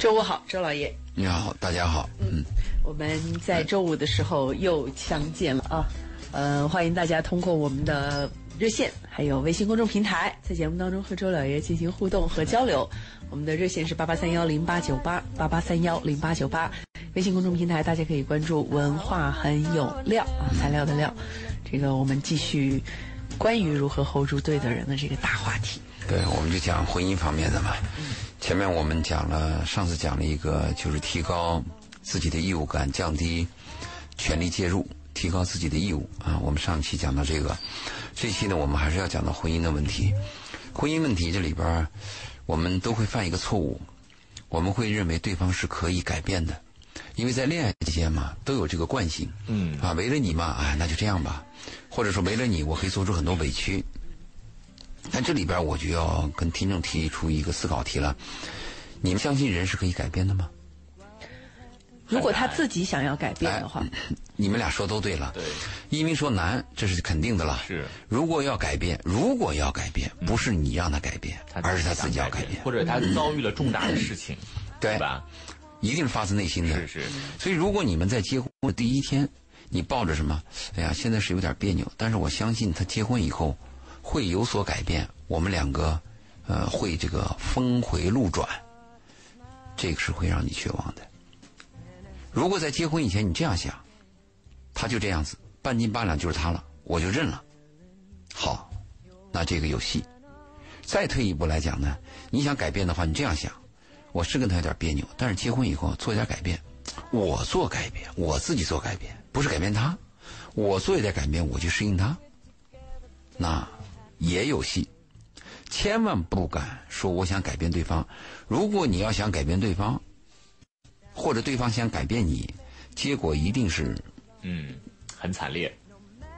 周五好，周老爷。你好，大家好。嗯，我们在周五的时候又相见了啊。呃，欢迎大家通过我们的热线还有微信公众平台，在节目当中和周老爷进行互动和交流。我们的热线是八八三幺零八九八八八三幺零八九八，微信公众平台大家可以关注“文化很有料”啊，材料的料。这个我们继续关于如何 hold 住对的人的这个大话题。对，我们就讲婚姻方面的嘛。前面我们讲了，上次讲了一个，就是提高自己的义务感，降低权力介入，提高自己的义务啊。我们上期讲到这个，这期呢，我们还是要讲到婚姻的问题。婚姻问题这里边，我们都会犯一个错误，我们会认为对方是可以改变的，因为在恋爱期间嘛，都有这个惯性。嗯啊，为了你嘛，哎，那就这样吧，或者说为了你，我可以做出很多委屈。但这里边我就要跟听众提出一个思考题了：你们相信人是可以改变的吗？如果他自己想要改变的话，你们俩说都对了。对，一鸣说难，这是肯定的了。是，如果要改变，如果要改变，不是你让他改变，而是他自己要改变，或者他遭遇了重大的事情，对吧？一定是发自内心的。是是。所以，如果你们在结婚的第一天，你抱着什么？哎呀，现在是有点别扭，但是我相信他结婚以后会有所改变。我们两个，呃，会这个峰回路转，这个是会让你绝望的。如果在结婚以前你这样想，他就这样子，半斤八两就是他了，我就认了。好，那这个有戏。再退一步来讲呢，你想改变的话，你这样想，我是跟他有点别扭，但是结婚以后做一点改变，我做改变，我自己做改变，不是改变他，我做一点改变，我去适应他，那也有戏。千万不敢说我想改变对方。如果你要想改变对方，或者对方想改变你，结果一定是嗯很惨烈，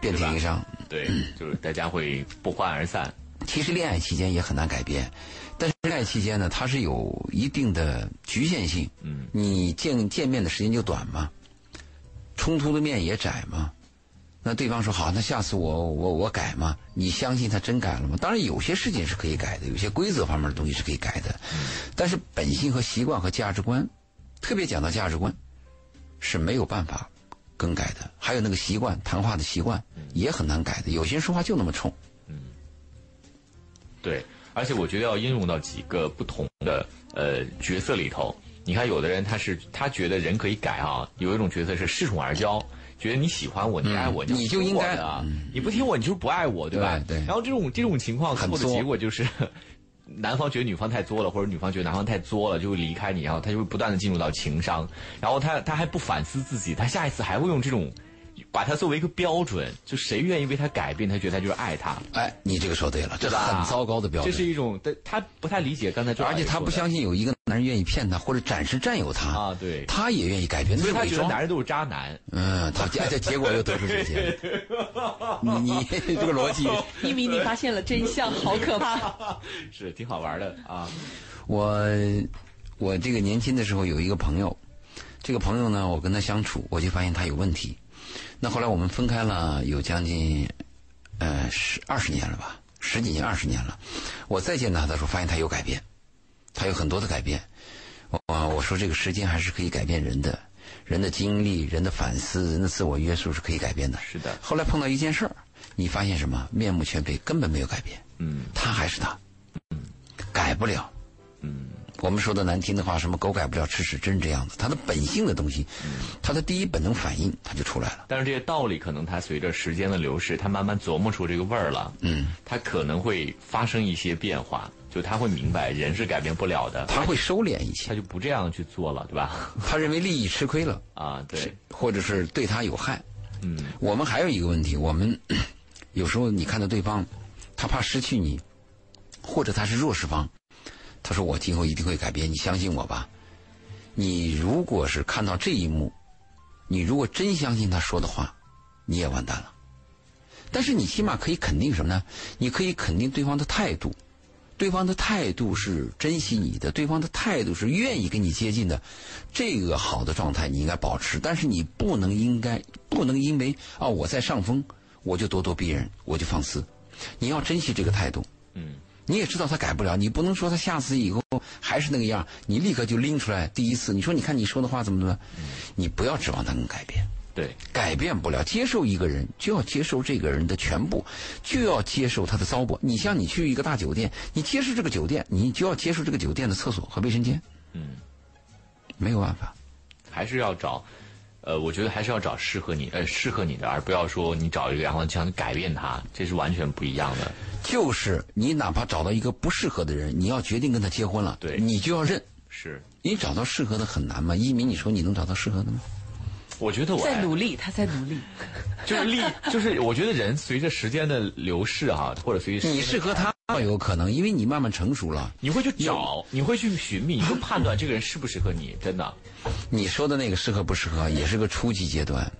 遍体鳞伤。对，就是大家会不欢而散。其实恋爱期间也很难改变，但是恋爱期间呢，它是有一定的局限性。嗯，你见见面的时间就短嘛，冲突的面也窄嘛。那对方说好，那下次我我我改嘛？你相信他真改了吗？当然，有些事情是可以改的，有些规则方面的东西是可以改的，但是本性和习惯和价值观，特别讲到价值观，是没有办法更改的。还有那个习惯，谈话的习惯也很难改的。有些人说话就那么冲。嗯对，而且我觉得要应用到几个不同的呃角色里头。你看，有的人他是他觉得人可以改啊，有一种角色是恃宠而骄，觉得你喜欢我，你爱我，你就应该啊，你不听我，你就是不爱我，对吧？对。然后这种这种情况最后的结果就是，男方觉得女方太作了，或者女方觉得男方太作了，就会离开你，然后他就会不断的进入到情商，然后他他还不反思自己，他下一次还会用这种。把它作为一个标准，就谁愿意为他改变，他觉得他就是爱他。哎，你这个说对了，这很糟糕的标准。这是一种，他不太理解刚才。而且他不相信有一个男人愿意骗他或者暂时占有他啊，对，他也愿意改变，所以他觉得男人都是渣男。嗯，他这结果又得出这些。你你这个逻辑，一鸣，你发现了真相，好可怕。是挺好玩的啊。我我这个年轻的时候有一个朋友，这个朋友呢，我跟他相处，我就发现他有问题。那后来我们分开了有将近，呃十二十年了吧，十几年二十年了。我再见他的时候，发现他有改变，他有很多的改变。我我说这个时间还是可以改变人的，人的经历、人的反思、人的自我约束是可以改变的。是的。后来碰到一件事儿，你发现什么？面目全非，根本没有改变。嗯。他还是他。嗯。改不了。嗯。我们说的难听的话，什么狗改不了吃屎，真是这样子。他的本性的东西，他的第一本能反应，他就出来了。但是这些道理，可能他随着时间的流逝，他慢慢琢磨出这个味儿了。嗯，他可能会发生一些变化，就他会明白人是改变不了的。他会收敛一些，他就不这样去做了，对吧？他认为利益吃亏了啊，对，或者是对他有害。嗯，我们还有一个问题，我们 有时候你看到对方，他怕失去你，或者他是弱势方。他说：“我今后一定会改变，你相信我吧。你如果是看到这一幕，你如果真相信他说的话，你也完蛋了。但是你起码可以肯定什么呢？你可以肯定对方的态度，对方的态度是珍惜你的，对方的态度是愿意跟你接近的。这个好的状态你应该保持，但是你不能应该不能因为啊我在上风，我就咄咄逼人，我就放肆。你要珍惜这个态度。嗯。”你也知道他改不了，你不能说他下次以后还是那个样，你立刻就拎出来。第一次，你说你看你说的话怎么怎么，你不要指望他能改变。对，改变不了。接受一个人，就要接受这个人的全部，就要接受他的糟粕。你像你去一个大酒店，你接受这个酒店，你就要接受这个酒店的厕所和卫生间。嗯，没有办法，还是要找，呃，我觉得还是要找适合你，呃，适合你的，而不要说你找一个然后想改变他，这是完全不一样的。就是你哪怕找到一个不适合的人，你要决定跟他结婚了，对，你就要认。是你找到适合的很难吗？一鸣，你说你能找到适合的吗？我觉得我在努力，他在努力，就是力，就是我觉得人随着时间的流逝啊，或者随着你适合他有可能，因为你慢慢成熟了，你会去找，你会去寻觅，你会判断这个人适不适合你，真的。你说的那个适合不适合，也是个初级阶段。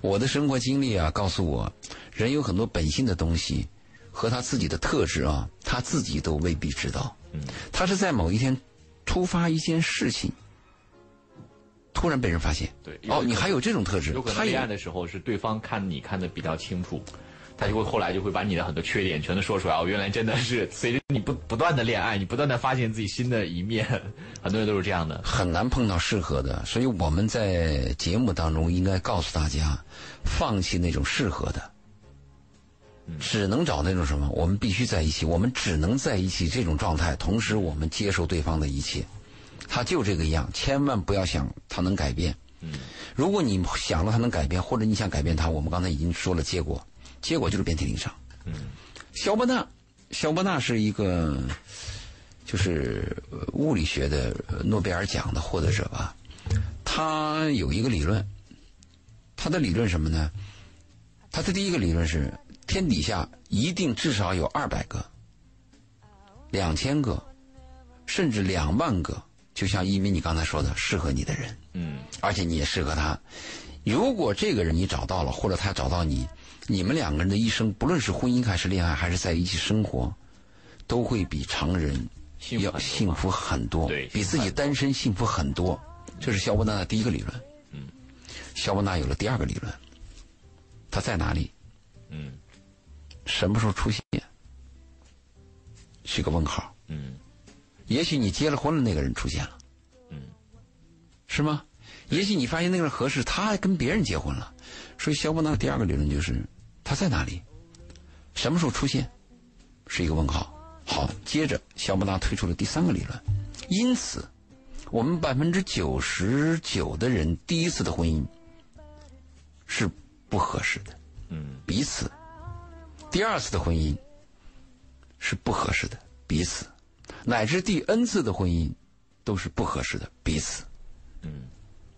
我的生活经历啊，告诉我，人有很多本性的东西和他自己的特质啊，他自己都未必知道。嗯，他是在某一天突发一件事情。突然被人发现，对哦，你还有这种特质。有可能恋爱的时候是对方看你看的比较清楚，他就会后来就会把你的很多缺点全都说出来。哦，原来真的是 随着你不不断的恋爱，你不断的发现自己新的一面，很多人都是这样的。很难碰到适合的，所以我们在节目当中应该告诉大家，放弃那种适合的，只能找那种什么，我们必须在一起，我们只能在一起这种状态，同时我们接受对方的一切。他就这个样，千万不要想他能改变。嗯，如果你想了他能改变，或者你想改变他，我们刚才已经说了结果，结果就是遍体鳞伤。嗯，肖伯纳，肖伯纳是一个就是物理学的诺贝尔奖的获得者吧？他有一个理论，他的理论什么呢？他的第一个理论是天底下一定至少有二百个、两千个，甚至两万个。就像一鸣你刚才说的，适合你的人，嗯，而且你也适合他。如果这个人你找到了，或者他找到你，你们两个人的一生，不论是婚姻还是恋爱，还是在一起生活，都会比常人要幸福很多，对，比自己单身幸福很多。这是肖伯纳的第一个理论。嗯，肖伯纳有了第二个理论，他在哪里？嗯，什么时候出现？是个问号。嗯。也许你结了婚了，那个人出现了，嗯，是吗？也许你发现那个人合适，他还跟别人结婚了。所以肖伯纳第二个理论就是他在哪里，什么时候出现，是一个问号。好，接着肖伯纳推出了第三个理论。因此，我们百分之九十九的人第一次的婚姻是不合适的，嗯，彼此；第二次的婚姻是不合适的，彼此。乃至第 n 次的婚姻，都是不合适的彼此。嗯，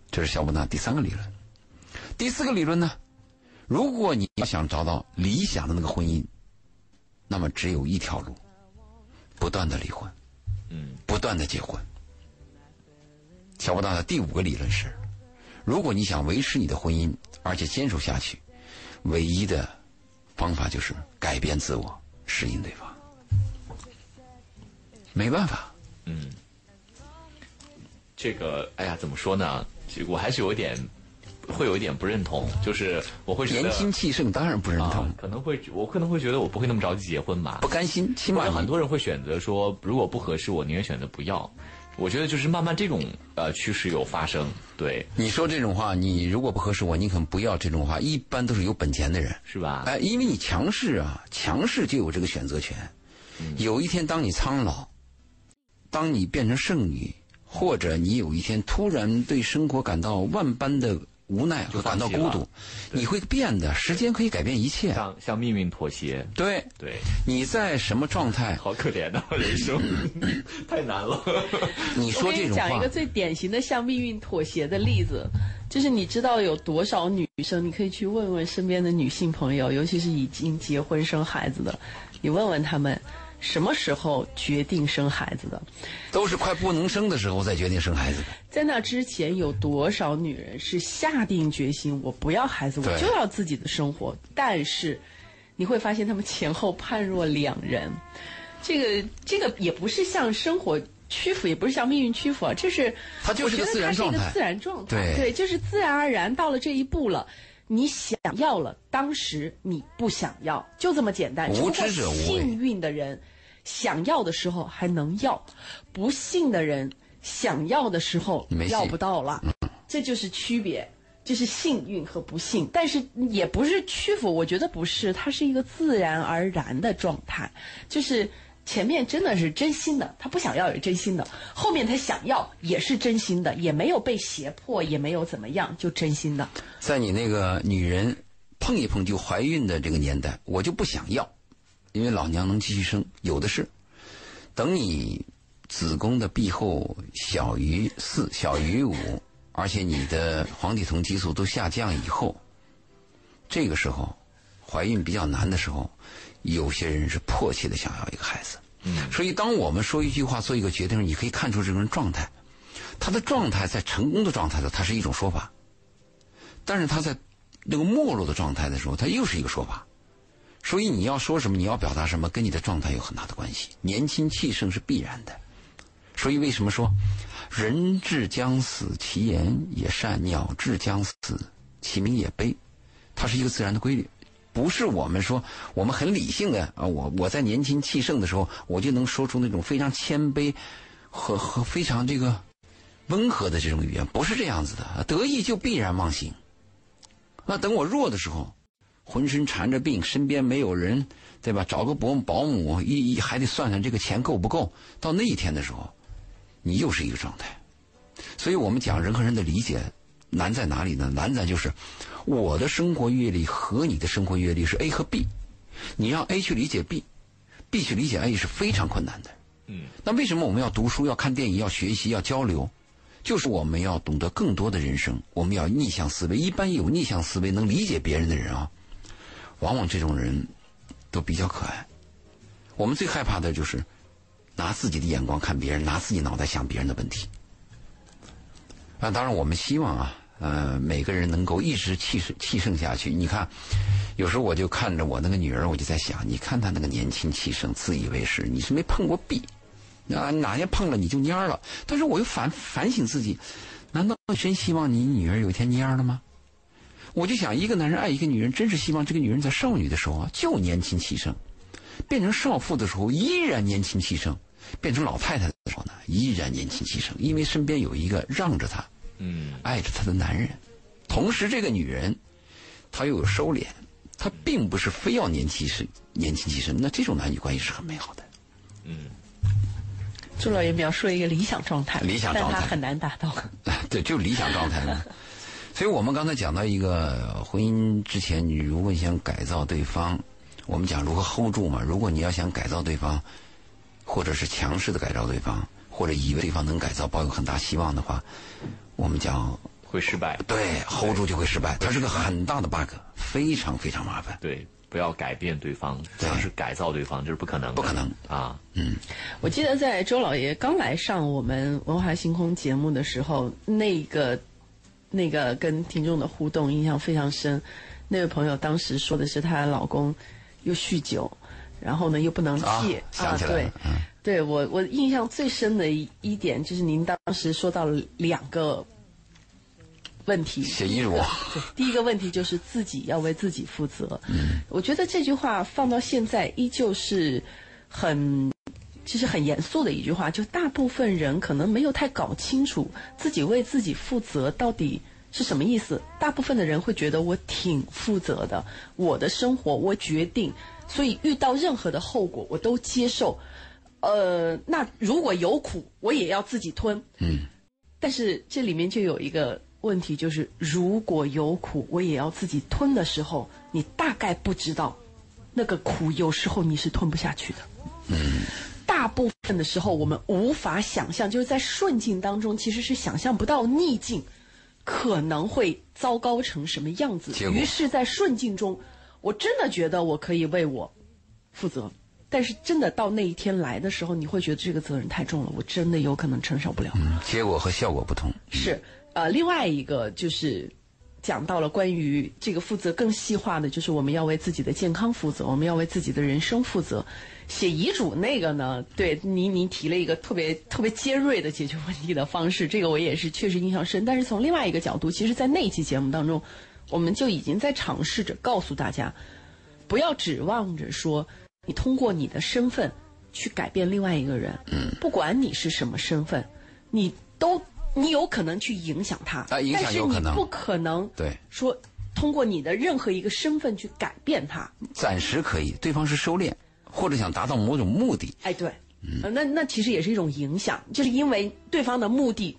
这是小布纳第三个理论。第四个理论呢？如果你要想找到理想的那个婚姻，那么只有一条路：不断的离婚，嗯，不断的结婚。小布纳的第五个理论是：如果你想维持你的婚姻，而且坚守下去，唯一的方法就是改变自我，适应对方。没办法，嗯，这个，哎呀，怎么说呢？我还是有一点，会有一点不认同，就是我会年轻气盛，当然不认同，可能会，我可能会觉得我不会那么着急结婚吧，不甘心，起码很多人会选择说，如果不合适，我宁愿选择不要。我觉得就是慢慢这种呃趋势有发生。对，你说这种话，你如果不合适，我宁肯不要这种话，一般都是有本钱的人，是吧？哎，因为你强势啊，强势就有这个选择权。有一天，当你苍老。当你变成剩女，或者你有一天突然对生活感到万般的无奈和感到孤独，你会变的。时间可以改变一切，向向命运妥协。对对，你在什么状态？好可怜啊，人生 太难了。你说这种话，讲一个最典型的向命运妥协的例子，就是你知道有多少女生？你可以去问问身边的女性朋友，尤其是已经结婚生孩子的，你问问他们。什么时候决定生孩子的？都是快不能生的时候再决定生孩子的。在那之前，有多少女人是下定决心，我不要孩子，我就要自己的生活？但是，你会发现他们前后判若两人。这个这个也不是向生活屈服，也不是向命运屈服啊，这是它就是个自然状态。自然状态，对对，就是自然而然到了这一步了。你想要了，当时你不想要，就这么简单。无知者无幸运的人。想要的时候还能要，不幸的人想要的时候要不到了，这就是区别，就是幸运和不幸。但是也不是屈服，我觉得不是，它是一个自然而然的状态，就是前面真的是真心的，他不想要也真心的，后面他想要也是真心的，也没有被胁迫，也没有怎么样，就真心的。在你那个女人碰一碰就怀孕的这个年代，我就不想要。因为老娘能继续生，有的是。等你子宫的壁厚小于四、小于五，而且你的黄体酮激素都下降以后，这个时候怀孕比较难的时候，有些人是迫切的想要一个孩子。嗯。所以，当我们说一句话、做一个决定，你可以看出这个人状态。他的状态在成功的状态的，他是一种说法；但是他在那个没落的状态的时候，他又是一个说法。所以你要说什么，你要表达什么，跟你的状态有很大的关系。年轻气盛是必然的。所以为什么说“人至将死，其言也善；鸟至将死，其鸣也悲”？它是一个自然的规律，不是我们说我们很理性的啊。我我在年轻气盛的时候，我就能说出那种非常谦卑和和非常这个温和的这种语言，不是这样子的。得意就必然忘形。那等我弱的时候。浑身缠着病，身边没有人，对吧？找个保保姆，一一还得算算这个钱够不够。到那一天的时候，你又是一个状态。所以我们讲人和人的理解难在哪里呢？难在就是我的生活阅历和你的生活阅历是 A 和 B，你让 A 去理解 B，B 去理解 A 是非常困难的。嗯。那为什么我们要读书、要看电影、要学习、要交流？就是我们要懂得更多的人生，我们要逆向思维。一般有逆向思维、能理解别人的人啊。往往这种人都比较可爱。我们最害怕的就是拿自己的眼光看别人，拿自己脑袋想别人的问题。啊，当然我们希望啊，呃，每个人能够一直气盛气盛下去。你看，有时候我就看着我那个女儿，我就在想，你看她那个年轻气盛、自以为是，你是没碰过壁啊？哪天碰了你就蔫了。但是我又反反省自己，难道真希望你女儿有一天蔫了吗？我就想，一个男人爱一个女人，真是希望这个女人在少女的时候啊，就年轻气盛；变成少妇的时候，依然年轻气盛；变成老太太的时候呢，依然年轻气盛。因为身边有一个让着她、嗯，爱着她的男人。同时，这个女人，她又有收敛，她并不是非要年轻是年轻气盛。那这种男女关系是很美好的。嗯，朱老爷描述了一个理想状态，理想状态很难达到。对，就理想状态嘛。所以我们刚才讲到一个婚姻之前，你如果想改造对方，我们讲如何 hold 住嘛。如果你要想改造对方，或者是强势的改造对方，或者以为对方能改造，抱有很大希望的话，我们讲会失败。对，hold 住就会失败，它是个很大的 bug，非常非常麻烦。对，不要改变对方，尝试改造对方，这是不可能。不可能啊，嗯。我记得在周老爷刚来上我们文化星空节目的时候，那个。那个跟听众的互动印象非常深，那位朋友当时说的是她老公又酗酒，然后呢又不能戒啊，对，对我我印象最深的一一点就是您当时说到了两个问题，写遗嘱，对，第一个问题就是自己要为自己负责，嗯，我觉得这句话放到现在依旧是很。其实很严肃的一句话，就大部分人可能没有太搞清楚自己为自己负责到底是什么意思。大部分的人会觉得我挺负责的，我的生活我决定，所以遇到任何的后果我都接受。呃，那如果有苦我也要自己吞。嗯。但是这里面就有一个问题，就是如果有苦我也要自己吞的时候，你大概不知道，那个苦有时候你是吞不下去的。嗯。大部分的时候，我们无法想象，就是在顺境当中，其实是想象不到逆境可能会糟糕成什么样子。于是，在顺境中，我真的觉得我可以为我负责，但是真的到那一天来的时候，你会觉得这个责任太重了，我真的有可能承受不了。嗯结果和效果不同。是，呃，另外一个就是。讲到了关于这个负责更细化的，就是我们要为自己的健康负责，我们要为自己的人生负责。写遗嘱那个呢？对，您您提了一个特别特别尖锐的解决问题的方式，这个我也是确实印象深。但是从另外一个角度，其实，在那期节目当中，我们就已经在尝试着告诉大家，不要指望着说你通过你的身份去改变另外一个人，嗯，不管你是什么身份，你都你有可能去影响他，啊，影响有可能，不可能对。说通过你的任何一个身份去改变他，暂时可以，对方是收敛或者想达到某种目的，哎，对，嗯，那那其实也是一种影响，就是因为对方的目的，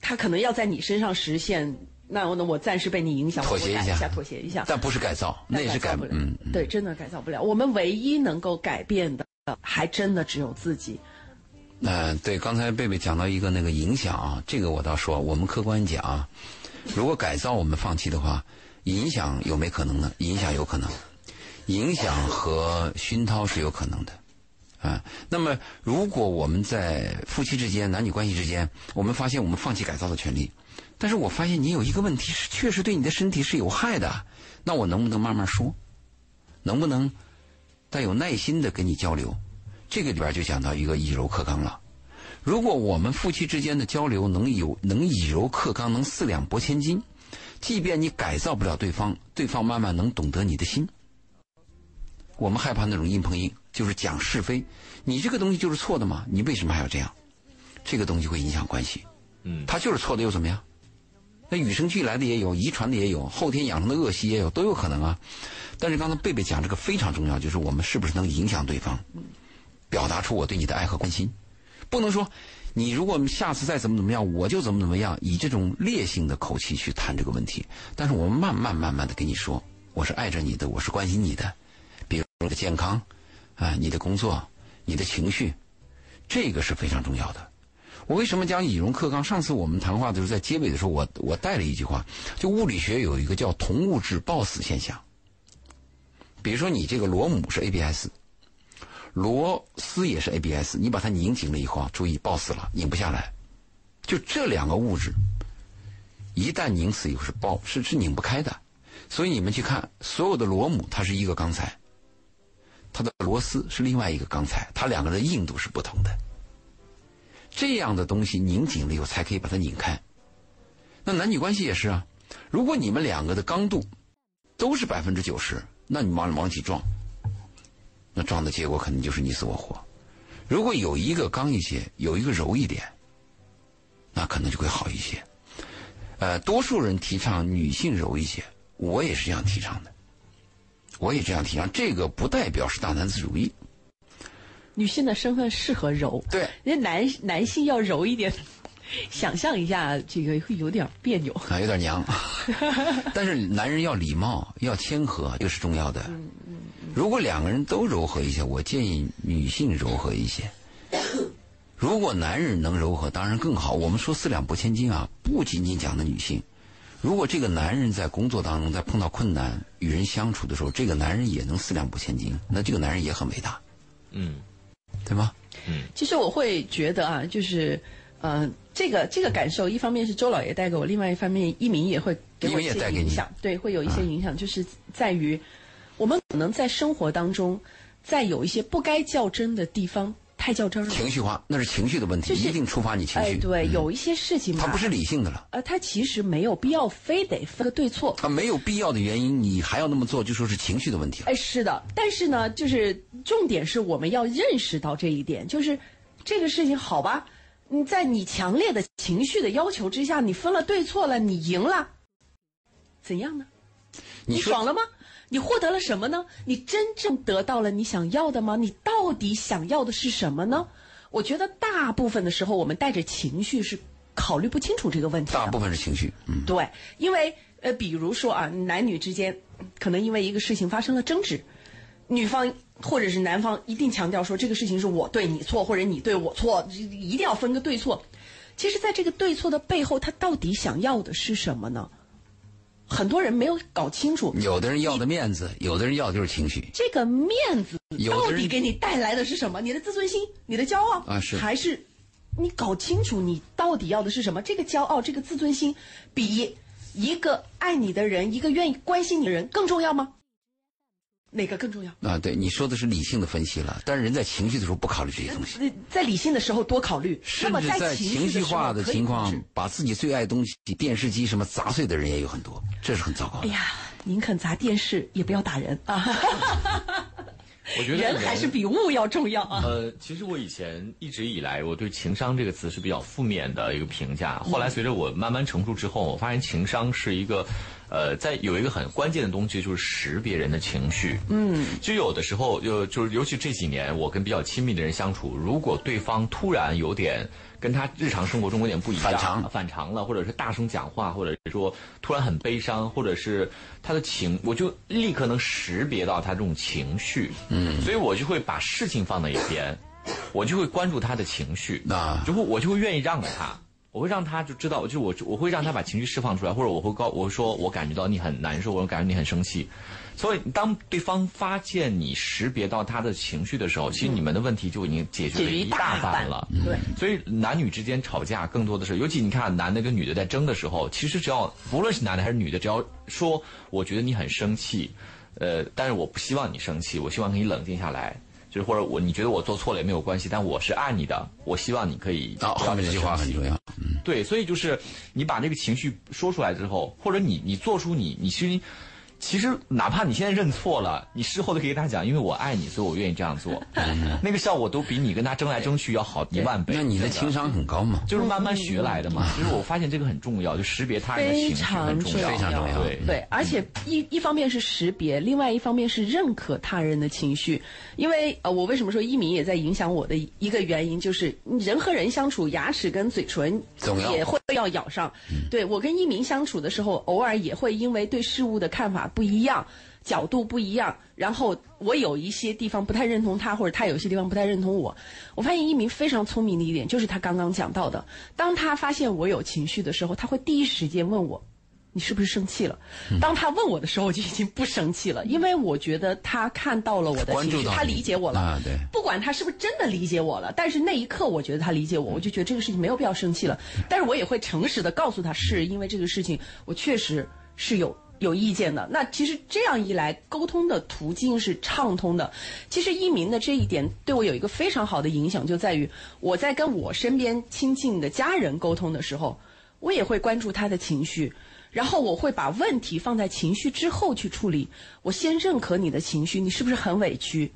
他可能要在你身上实现。那我呢？我暂时被你影响，妥协一下，妥协一下。但不是改造，那也是改不了。嗯，对，真的改造不了。我们唯一能够改变的，还真的只有自己。嗯，对。刚才贝贝讲到一个那个影响啊，这个我倒说，我们客观讲，如果改造我们放弃的话，影响有没可能呢？影响有可能，影响和熏陶是有可能的。啊，那么如果我们在夫妻之间、男女关系之间，我们发现我们放弃改造的权利。但是我发现你有一个问题是确实对你的身体是有害的，那我能不能慢慢说？能不能带有耐心的跟你交流？这个里边就讲到一个以柔克刚了。如果我们夫妻之间的交流能有能以柔克刚，能四两拨千斤，即便你改造不了对方，对方慢慢能懂得你的心。我们害怕那种硬碰硬，就是讲是非。你这个东西就是错的嘛？你为什么还要这样？这个东西会影响关系。嗯，他就是错的又怎么样？那与生俱来的也有，遗传的也有，后天养成的恶习也有，都有可能啊。但是刚才贝贝讲这个非常重要，就是我们是不是能影响对方，表达出我对你的爱和关心，不能说你如果下次再怎么怎么样，我就怎么怎么样，以这种烈性的口气去谈这个问题。但是我们慢慢慢慢的跟你说，我是爱着你的，我是关心你的，比如你的健康，啊，你的工作，你的情绪，这个是非常重要的。我为什么讲以柔克刚？上次我们谈话的时候，在结尾的时候，我我带了一句话，就物理学有一个叫同物质抱死现象。比如说，你这个螺母是 ABS，螺丝也是 ABS，你把它拧紧了以后啊，注意抱死了，拧不下来。就这两个物质，一旦拧死以后是抱是是拧不开的。所以你们去看，所有的螺母它是一个钢材，它的螺丝是另外一个钢材，它两个的硬度是不同的。这样的东西拧紧了以后，才可以把它拧开。那男女关系也是啊，如果你们两个的刚度都是百分之九十，那你往往起撞，那撞的结果肯定就是你死我活。如果有一个刚一些，有一个柔一点，那可能就会好一些。呃，多数人提倡女性柔一些，我也是这样提倡的，我也这样提倡。这个不代表是大男子主义。女性的身份适合柔，对，人家男男性要柔一点，想象一下，这个会有点别扭啊，有点娘。但是男人要礼貌，要谦和，这是重要的。嗯嗯。如果两个人都柔和一些，我建议女性柔和一些。如果男人能柔和，当然更好。我们说四两拨千斤啊，不仅仅讲的女性。如果这个男人在工作当中，在碰到困难与人相处的时候，这个男人也能四两拨千斤，那这个男人也很伟大。嗯。对吗？嗯，其实我会觉得啊，就是，呃，这个这个感受，一方面是周老爷带给我，另外一方面一鸣也会给我一些影响，对，会有一些影响，就是在于我们可能在生活当中，在有一些不该较真的地方。太较真了，情绪化那是情绪的问题，一定触发你情绪。哎，对，有一些事情它不是理性的了。呃，它其实没有必要非得分个对错。它没有必要的原因，你还要那么做，就说是情绪的问题了。哎，是的，但是呢，就是重点是我们要认识到这一点，就是这个事情好吧？你在你强烈的情绪的要求之下，你分了对错了，你赢了，怎样呢？你爽了吗？你获得了什么呢？你真正得到了你想要的吗？你到底想要的是什么呢？我觉得大部分的时候，我们带着情绪是考虑不清楚这个问题。大部分是情绪，嗯，对，因为呃，比如说啊，男女之间可能因为一个事情发生了争执，女方或者是男方一定强调说这个事情是我对你错，或者你对我错，一定要分个对错。其实，在这个对错的背后，他到底想要的是什么呢？很多人没有搞清楚，有的人要的面子，有的人要的就是情绪。这个面子到底给你带来的是什么？你的自尊心，你的骄傲啊？是还是你搞清楚你到底要的是什么？这个骄傲，这个自尊心，比一个爱你的人，一个愿意关心你的人更重要吗？哪个更重要啊？对，你说的是理性的分析了，但是人在情绪的时候不考虑这些东西。在理性的时候多考虑，甚至在情绪化的情况，把自己最爱东西电视机什么砸碎的人也有很多，这是很糟糕的。哎呀，宁肯砸电视也不要打人啊！我觉得人还是比物要重要啊。呃，其实我以前一直以来，我对情商这个词是比较负面的一个评价。后来随着我慢慢成熟之后，我发现情商是一个，呃，在有一个很关键的东西，就是识别人的情绪。嗯，就有的时候，就就是尤其这几年，我跟比较亲密的人相处，如果对方突然有点。跟他日常生活中有点不一样，反常。反常了，或者是大声讲话，或者是说突然很悲伤，或者是他的情，我就立刻能识别到他这种情绪，嗯，所以我就会把事情放在一边，我就会关注他的情绪，那。就会我就会愿意让给他，我会让他就知道，就我我会让他把情绪释放出来，或者我会告我会说我感觉到你很难受，我感觉你很生气。所以，当对方发现你识别到他的情绪的时候，其实你们的问题就已经解决了一大半了。对，所以男女之间吵架更多的是，尤其你看男的跟女的在争的时候，其实只要不论是男的还是女的，只要说我觉得你很生气，呃，但是我不希望你生气，我希望你冷静下来，就是或者我你觉得我做错了也没有关系，但我是爱你的，我希望你可以。啊，后面这句话很重要。嗯，对，所以就是你把那个情绪说出来之后，或者你你做出你你心。其实，哪怕你现在认错了，你事后都可以跟他讲，因为我爱你，所以我愿意这样做。那个效果都比你跟他争来争去要好一万倍。那你的情商很高嘛？就是慢慢学来的嘛。其实我发现这个很重要，就识别他人的情绪很重要，非常重要。对对，而且一一方面是识别，另外一方面是认可他人的情绪。因为呃，我为什么说一鸣也在影响我的一个原因，就是人和人相处，牙齿跟嘴唇也会要咬上。对我跟一鸣相处的时候，偶尔也会因为对事物的看法。不一样，角度不一样，然后我有一些地方不太认同他，或者他有些地方不太认同我。我发现一鸣非常聪明的一点，就是他刚刚讲到的，当他发现我有情绪的时候，他会第一时间问我，你是不是生气了？当他问我的时候，我就已经不生气了，因为我觉得他看到了我的情绪，他理解我了。啊，对。不管他是不是真的理解我了，但是那一刻我觉得他理解我，我就觉得这个事情没有必要生气了。但是我也会诚实的告诉他，是因为这个事情，我确实是有。有意见的，那其实这样一来，沟通的途径是畅通的。其实一鸣的这一点对我有一个非常好的影响，就在于我在跟我身边亲近的家人沟通的时候，我也会关注他的情绪，然后我会把问题放在情绪之后去处理。我先认可你的情绪，你是不是很委屈？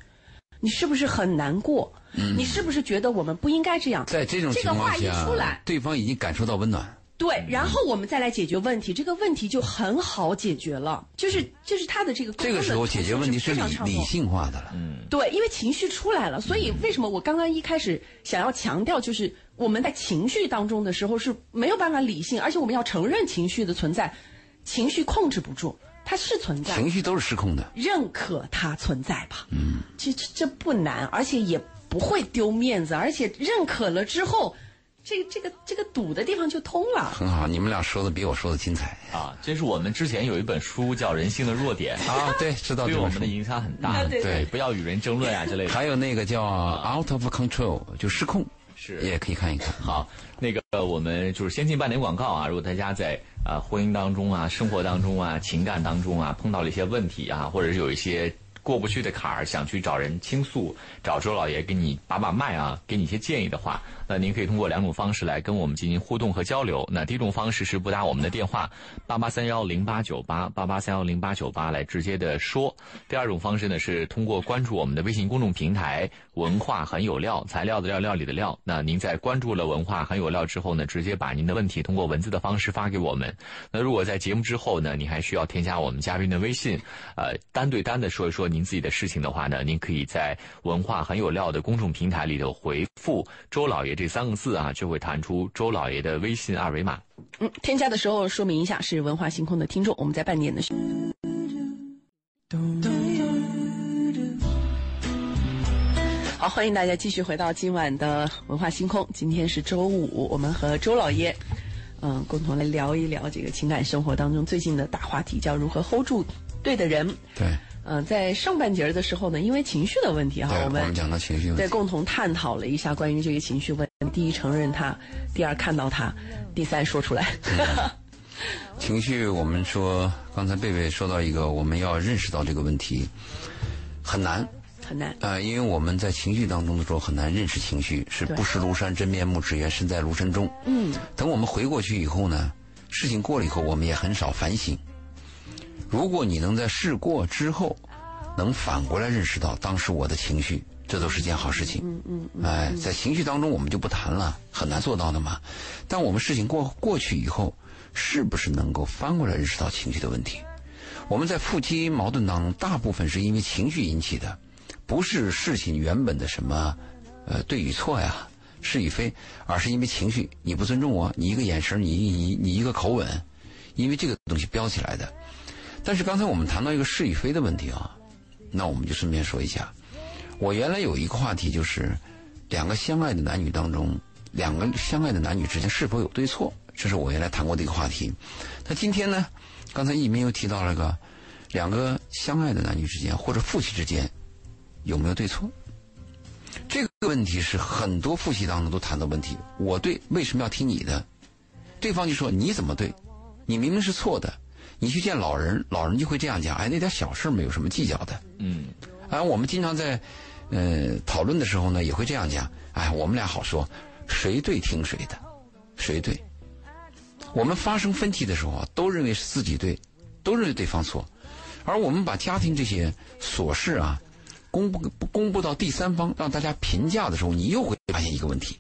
你是不是很难过？你是不是觉得我们不应该这样？在这种情况下，对方已经感受到温暖。对，然后我们再来解决问题，这个问题就很好解决了。就是就是他的这个这个时候解决问题是理理性化的了。嗯，对，因为情绪出来了，所以为什么我刚刚一开始想要强调，就是我们在情绪当中的时候是没有办法理性，而且我们要承认情绪的存在，情绪控制不住，它是存在，情绪都是失控的，认可它存在吧。嗯，其实这不难，而且也不会丢面子，而且认可了之后。这个这个这个堵的地方就通了，很好。你们俩说的比我说的精彩啊！这是我们之前有一本书叫《人性的弱点》啊，对，知道对我们的影响很大。对，不要与人争论啊之类的。还有那个叫 “out of control”，就失控，是也可以看一看。好，那个我们就是先进半点广告啊。如果大家在啊婚姻当中啊、生活当中啊、情感当中啊碰到了一些问题啊，或者是有一些。过不去的坎儿，想去找人倾诉，找周老爷给你把把脉啊，给你一些建议的话，那您可以通过两种方式来跟我们进行互动和交流。那第一种方式是拨打我们的电话八八三幺零八九八八八三幺零八九八来直接的说。第二种方式呢是通过关注我们的微信公众平台“文化很有料”，材料的料，料理的料。那您在关注了“文化很有料”之后呢，直接把您的问题通过文字的方式发给我们。那如果在节目之后呢，你还需要添加我们嘉宾的微信，呃，单对单的说一说。您自己的事情的话呢，您可以在“文化很有料”的公众平台里头回复“周老爷”这三个字啊，就会弹出周老爷的微信二维码。嗯，添加的时候说明一下是文化星空的听众。我们在半点的时候，好，欢迎大家继续回到今晚的文化星空。今天是周五，我们和周老爷，嗯，共同来聊一聊这个情感生活当中最近的大话题，叫如何 hold 住对的人。对。嗯，在上半截的时候呢，因为情绪的问题哈，我们讲到情绪，对，共同探讨了一下关于这个情绪问题：第一，承认它；第二，看到它；第三，说出来。情绪，我们说，刚才贝贝说到一个，我们要认识到这个问题很难，很难。呃，因为我们在情绪当中的时候很难认识情绪，是不识庐山真面目，只缘身在庐山中。嗯。等我们回过去以后呢，事情过了以后，我们也很少反省。如果你能在事过之后，能反过来认识到当时我的情绪，这都是件好事情。嗯嗯。哎，在情绪当中我们就不谈了，很难做到的嘛。但我们事情过过去以后，是不是能够翻过来认识到情绪的问题？我们在夫妻矛盾当中，大部分是因为情绪引起的，不是事情原本的什么呃对与错呀、是与非，而是因为情绪，你不尊重我，你一个眼神，你你你一个口吻，因为这个东西飙起来的。但是刚才我们谈到一个是与非的问题啊，那我们就顺便说一下，我原来有一个话题就是两个相爱的男女当中，两个相爱的男女之间是否有对错，这是我原来谈过的一个话题。那今天呢？刚才一鸣又提到了个两个相爱的男女之间或者夫妻之间有没有对错？这个问题是很多夫妻当中都谈到问题。我对为什么要听你的？对方就说你怎么对？你明明是错的。你去见老人，老人就会这样讲：哎，那点小事没有什么计较的。嗯。而我们经常在呃讨论的时候呢，也会这样讲：哎，我们俩好说，谁对听谁的，谁对。我们发生分歧的时候啊，都认为是自己对，都认为对方错，而我们把家庭这些琐事啊，公布公布到第三方让大家评价的时候，你又会发现一个问题：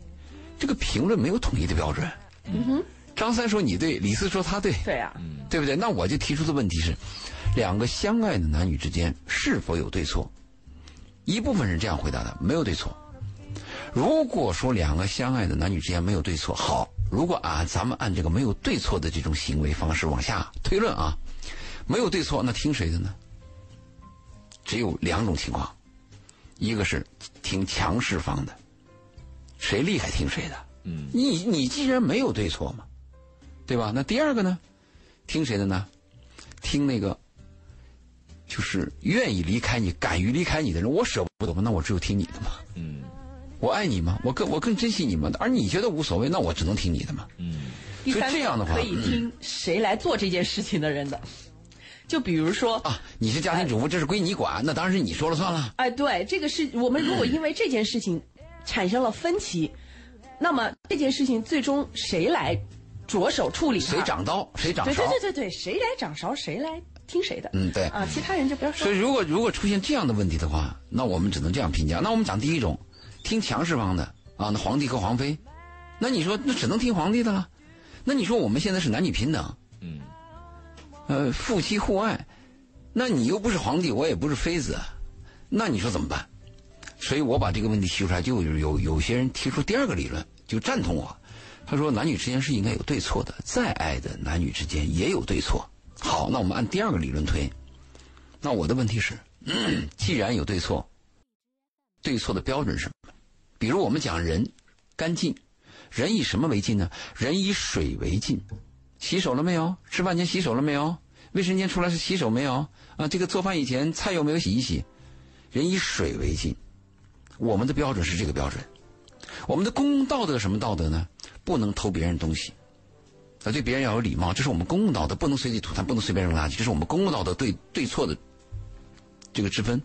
这个评论没有统一的标准。嗯哼。张三说你对，李四说他对。对啊。对不对？那我就提出的问题是：两个相爱的男女之间是否有对错？一部分人这样回答的，没有对错。如果说两个相爱的男女之间没有对错，好。如果啊，咱们按这个没有对错的这种行为方式往下推论啊，没有对错，那听谁的呢？只有两种情况，一个是听强势方的，谁厉害听谁的。嗯，你你既然没有对错嘛，对吧？那第二个呢，听谁的呢？听那个就是愿意离开你、敢于离开你的人，我舍不得嘛，那我只有听你的嘛。嗯。我爱你吗？我更我更珍惜你吗？而你觉得无所谓，那我只能听你的嘛。嗯，所以这样的话，可以听谁来做这件事情的人的。就比如说啊，你是家庭主妇，这是归你管，那当然是你说了算了。哎，对，这个是我们如果因为这件事情产生了分歧，那么这件事情最终谁来着手处理？谁掌刀，谁掌勺？对对对对对，谁来掌勺，谁来听谁的？嗯，对啊，其他人就不要说。所以，如果如果出现这样的问题的话，那我们只能这样评价。那我们讲第一种。听强势方的啊，那皇帝和皇妃，那你说那只能听皇帝的了？那你说我们现在是男女平等，嗯，呃，夫妻互爱，那你又不是皇帝，我也不是妃子，那你说怎么办？所以我把这个问题提出来，就有有有些人提出第二个理论，就赞同我。他说男女之间是应该有对错的，再爱的男女之间也有对错。好，那我们按第二个理论推。那我的问题是，既然有对错，对错的标准是什么？比如我们讲人干净，人以什么为净呢？人以水为净。洗手了没有？吃饭前洗手了没有？卫生间出来是洗手没有？啊，这个做饭以前菜有没有洗一洗？人以水为净。我们的标准是这个标准。我们的公共道德什么道德呢？不能偷别人东西，啊，对别人要有礼貌，这是我们公共道德，不能随地吐痰，不能随便扔垃圾，这是我们公共道德对对错的这个之分。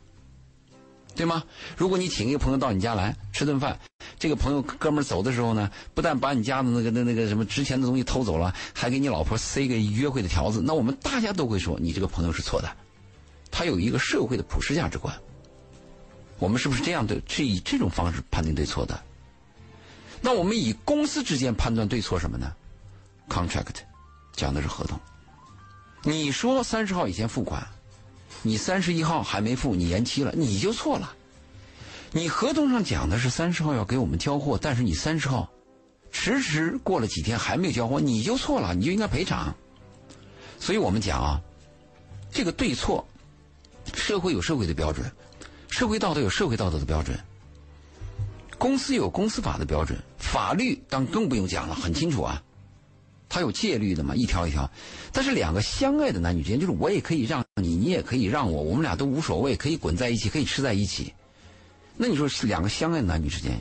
对吗？如果你请一个朋友到你家来吃顿饭，这个朋友哥们走的时候呢，不但把你家的那个那那个什么值钱的东西偷走了，还给你老婆塞个约会的条子，那我们大家都会说你这个朋友是错的，他有一个社会的普世价值观。我们是不是这样的？是以这种方式判定对错的？那我们以公司之间判断对错什么呢？Contract 讲的是合同。你说三十号以前付款。你三十一号还没付，你延期了，你就错了。你合同上讲的是三十号要给我们交货，但是你三十号迟迟过了几天还没有交货，你就错了，你就应该赔偿。所以我们讲啊，这个对错，社会有社会的标准，社会道德有社会道德的标准，公司有公司法的标准，法律当更不用讲了，很清楚啊。它有戒律的嘛，一条一条。但是两个相爱的男女之间，就是我也可以让你，你也可以让我，我们俩都无所谓，可以滚在一起，可以吃在一起。那你说是两个相爱的男女之间，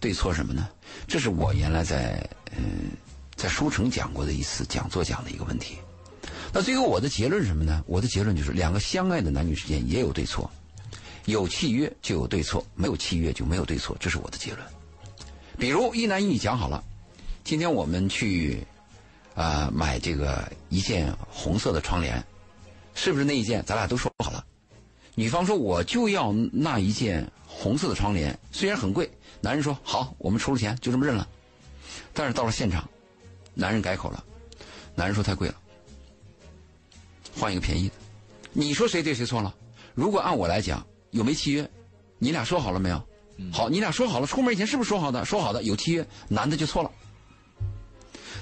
对错什么呢？这是我原来在嗯在书城讲过的一次讲座讲的一个问题。那最后我的结论是什么呢？我的结论就是两个相爱的男女之间也有对错，有契约就有对错，没有契约就没有对错，这是我的结论。比如一男一女讲好了，今天我们去。啊，买这个一件红色的窗帘，是不是那一件？咱俩都说好了。女方说我就要那一件红色的窗帘，虽然很贵，男人说好，我们出了钱，就这么认了。但是到了现场，男人改口了，男人说太贵了，换一个便宜的。你说谁对谁错了？如果按我来讲，有没契约？你俩说好了没有？好，你俩说好了，出门以前是不是说好的？说好的，有契约，男的就错了。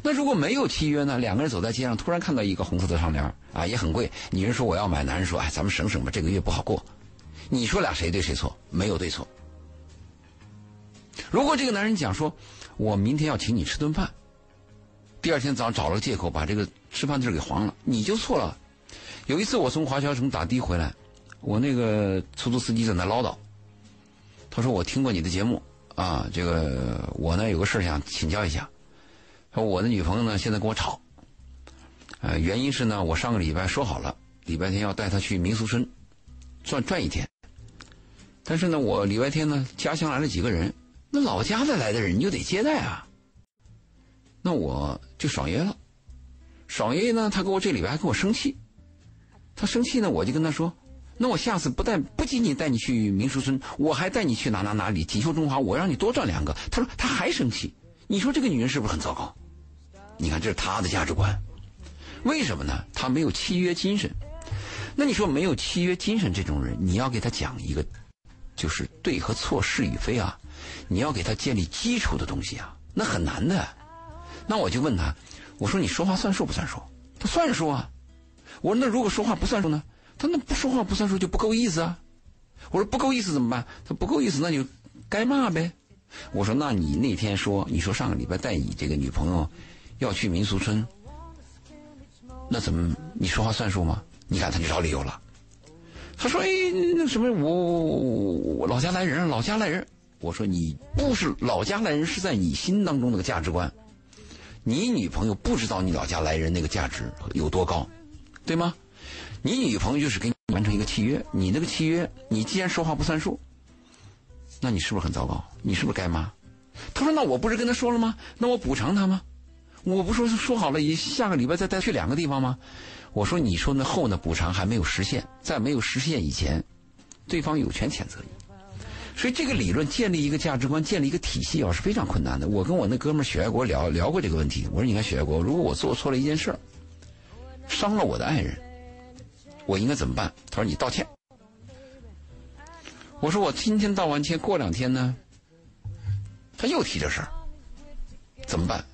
那如果没有契约呢？两个人走在街上，突然看到一个红色的窗帘啊，也很贵。女人说我要买，男人说哎，咱们省省吧，这个月不好过。你说俩谁对谁错？没有对错。如果这个男人讲说，我明天要请你吃顿饭，第二天早上找了个借口把这个吃饭地儿给黄了，你就错了。有一次我从华侨城打的回来，我那个出租司机在那唠叨，他说我听过你的节目啊，这个我呢有个事想请教一下。说我的女朋友呢，现在跟我吵，呃，原因是呢，我上个礼拜说好了，礼拜天要带她去民俗村转转一天。但是呢，我礼拜天呢，家乡来了几个人，那老家的来的人你就得接待啊。那我就爽约了，爽约呢，他给我这礼拜还跟我生气，他生气呢，我就跟他说，那我下次不带不仅仅带你去民俗村，我还带你去哪哪哪里锦绣中华，我让你多赚两个。他说他还生气，你说这个女人是不是很糟糕？你看，这是他的价值观，为什么呢？他没有契约精神。那你说没有契约精神这种人，你要给他讲一个，就是对和错、是与非啊，你要给他建立基础的东西啊，那很难的。那我就问他，我说你说话算数不算数？他算数啊。我说那如果说话不算数呢？他那不说话不算数就不够意思啊。我说不够意思怎么办？他不够意思那就该骂呗。我说那你那天说，你说上个礼拜带你这个女朋友。要去民俗村，那怎么你说话算数吗？你看他就找理由了。他说：“哎，那什么我，我我老家来人，老家来人。”我说：“你不是老家来人，是在你心当中那个价值观。你女朋友不知道你老家来人那个价值有多高，对吗？你女朋友就是给你完成一个契约，你那个契约，你既然说话不算数，那你是不是很糟糕？你是不是该骂？”他说：“那我不是跟他说了吗？那我补偿他吗？”我不说说好了，下个礼拜再带去两个地方吗？我说你说那后呢？补偿还没有实现，在没有实现以前，对方有权谴责你。所以这个理论建立一个价值观，建立一个体系啊，是非常困难的。我跟我那哥们许爱国聊聊过这个问题。我说你看许爱国，如果我做错了一件事儿，伤了我的爱人，我应该怎么办？他说你道歉。我说我今天道完歉，过两天呢，他又提这事儿，怎么办？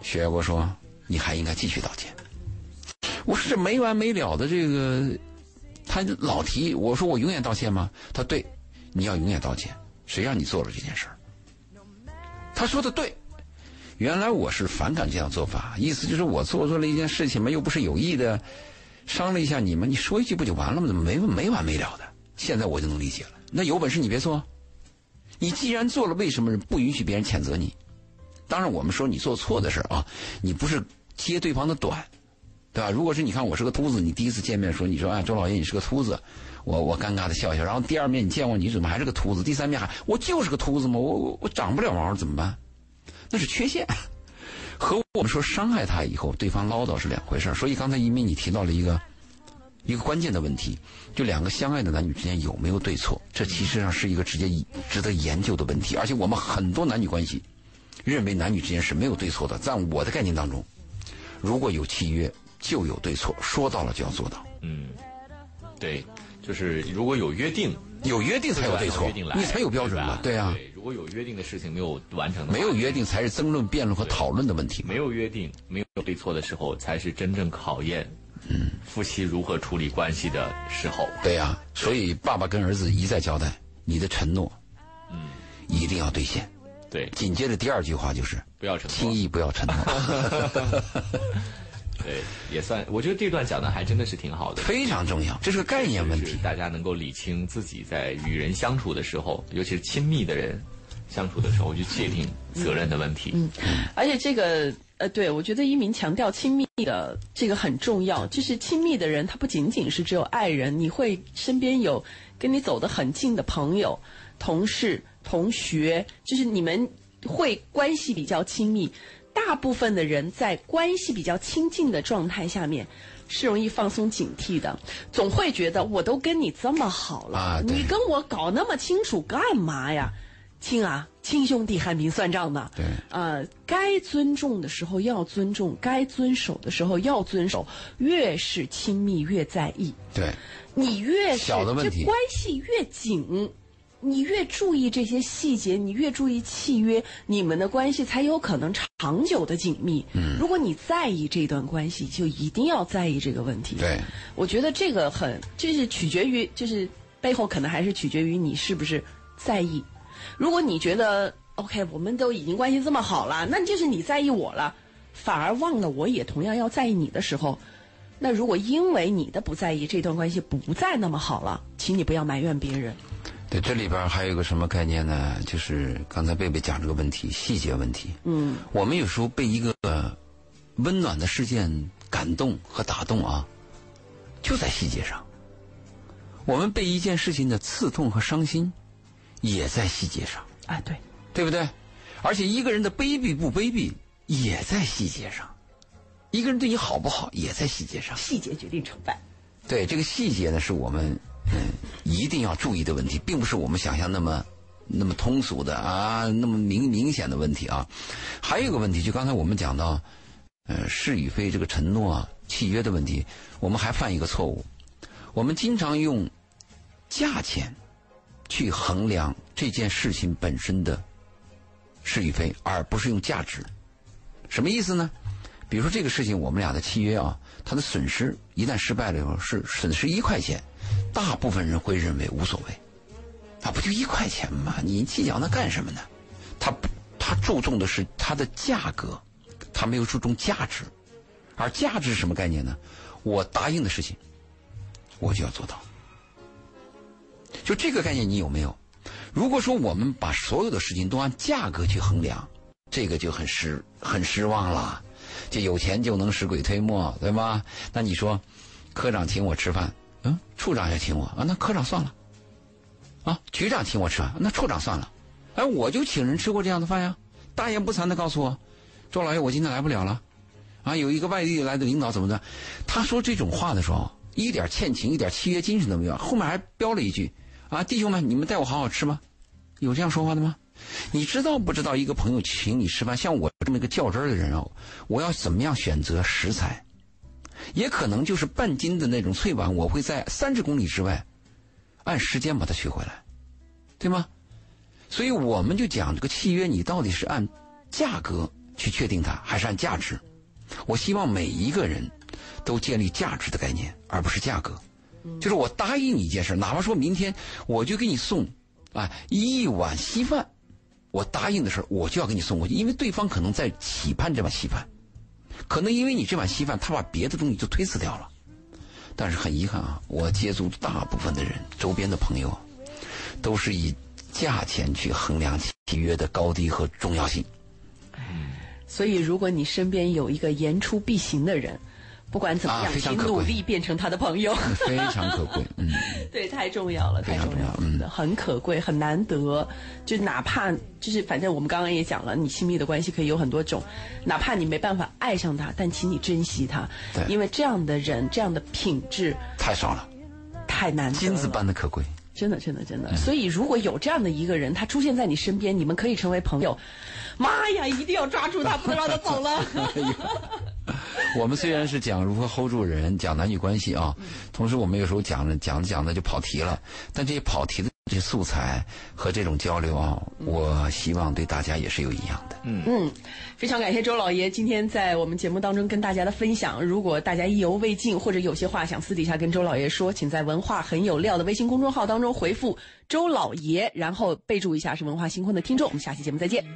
徐爱国说：“你还应该继续道歉。”我说：“这没完没了的这个，他老提。”我说：“我永远道歉吗？”他对，你要永远道歉。谁让你做了这件事儿？他说的对。原来我是反感这样做法，意思就是我做错了一件事情嘛，又不是有意的，商量一下你们，你说一句不就完了吗？怎么没没完没了的？现在我就能理解了。那有本事你别做。你既然做了，为什么不允许别人谴责你？当然，我们说你做错的事啊，你不是揭对方的短，对吧？如果是你看我是个秃子，你第一次见面说你说啊周老爷你是个秃子，我我尴尬的笑笑。然后第二面你见我你怎么还是个秃子？第三面还我就是个秃子嘛，我我我长不了毛怎么办？那是缺陷，和我们说伤害他以后对方唠叨是两回事所以刚才一鸣你提到了一个一个关键的问题，就两个相爱的男女之间有没有对错？这其实上是一个直接值得研究的问题，而且我们很多男女关系。认为男女之间是没有对错的，在我的概念当中，如果有契约就有对错，说到了就要做到。嗯，对，就是如果有约定，有约定才有对错，你才有标准嘛。对啊，如果有约定的事情没有完成，没有约定才是争论、辩论和讨论的问题。没有约定、没有对错的时候，才是真正考验嗯夫妻如何处理关系的时候。对呀，所以爸爸跟儿子一再交代，你的承诺，嗯，一定要兑现。对，紧接着第二句话就是不要承诺，轻易不要承诺。对，也算，我觉得这段讲的还真的是挺好的，非常重要，这是个概念问题，大家能够理清自己在与人相处的时候，尤其是亲密的人相处的时候，去界定责任的问题。嗯，而且这个呃，对我觉得一鸣强调亲密的这个很重要，就是亲密的人，他不仅仅是只有爱人，你会身边有跟你走得很近的朋友、同事。同学，就是你们会关系比较亲密，大部分的人在关系比较亲近的状态下面，是容易放松警惕的，总会觉得我都跟你这么好了，你跟我搞那么清楚干嘛呀？亲啊，亲兄弟还明算账呢。对，呃，该尊重的时候要尊重，该遵守的时候要遵守。越是亲密越在意。对，你越是小的问题，关系越紧，你越注意这些细节，你越注意契约，你们的关系才有可能长久的紧密。嗯，如果你在意这段关系，就一定要在意这个问题。对，我觉得这个很，就是取决于，就是背后可能还是取决于你是不是在意。如果你觉得 OK，我们都已经关系这么好了，那就是你在意我了，反而忘了我也同样要在意你的时候，那如果因为你的不在意，这段关系不再那么好了，请你不要埋怨别人。对，这里边还有一个什么概念呢？就是刚才贝贝讲这个问题，细节问题。嗯，我们有时候被一个温暖的事件感动和打动啊，就在细节上。我们被一件事情的刺痛和伤心。也在细节上，哎，对，对不对？而且一个人的卑鄙不卑鄙，也在细节上；一个人对你好不好，也在细节上。细节决定成败。对，这个细节呢，是我们嗯一定要注意的问题，并不是我们想象那么那么通俗的啊，那么明明显的问题啊。还有一个问题，就刚才我们讲到，呃，是与非这个承诺、契约的问题，我们还犯一个错误，我们经常用价钱。去衡量这件事情本身的是与非，而不是用价值。什么意思呢？比如说这个事情，我们俩的契约啊，它的损失一旦失败了以后是损失一块钱，大部分人会认为无所谓，啊，不就一块钱吗？你计较那干什么呢？他他注重的是它的价格，他没有注重价值。而价值是什么概念呢？我答应的事情，我就要做到。就这个概念，你有没有？如果说我们把所有的事情都按价格去衡量，这个就很失很失望了。就有钱就能使鬼推磨，对吗？那你说，科长请我吃饭，嗯，处长也请我啊，那科长算了。啊，局长请我吃饭，那处长算了。哎，我就请人吃过这样的饭呀。大言不惭的告诉我，周老爷，我今天来不了了。啊，有一个外地来的领导怎么的？他说这种话的时候，一点欠情，一点契约精神都没有，后面还标了一句。啊，弟兄们，你们带我好好吃吗？有这样说话的吗？你知道不知道？一个朋友请你吃饭，像我这么一个较真的人哦，我要怎么样选择食材？也可能就是半斤的那种脆碗，我会在三十公里之外按时间把它取回来，对吗？所以我们就讲这个契约，你到底是按价格去确定它，还是按价值？我希望每一个人都建立价值的概念，而不是价格。就是我答应你一件事，哪怕说明天我就给你送，啊一碗稀饭，我答应的事我就要给你送过去，因为对方可能在期盼这碗稀饭，可能因为你这碗稀饭，他把别的东西就推辞掉了。但是很遗憾啊，我接触大部分的人，周边的朋友，都是以价钱去衡量契约的高低和重要性。所以如果你身边有一个言出必行的人。不管怎么样，请努力变成他的朋友，非常可贵。嗯，对，太重要了，太重要了，嗯，很可贵，很难得。就哪怕就是，反正我们刚刚也讲了，你亲密的关系可以有很多种，哪怕你没办法爱上他，但请你珍惜他，对，因为这样的人，这样的品质太少了，太难，金子般的可贵。真的，真的，真的。所以，如果有这样的一个人，他出现在你身边，你们可以成为朋友。妈呀，一定要抓住他，不能让他走了。我们虽然是讲如何 hold 住人，讲男女关系啊，同时我们有时候讲着讲着讲着就跑题了。但这些跑题的这些素材和这种交流啊，我希望对大家也是有营养的。嗯嗯，非常感谢周老爷今天在我们节目当中跟大家的分享。如果大家意犹未尽，或者有些话想私底下跟周老爷说，请在“文化很有料”的微信公众号当中回复“周老爷”，然后备注一下是文化星空的听众。我们下期节目再见。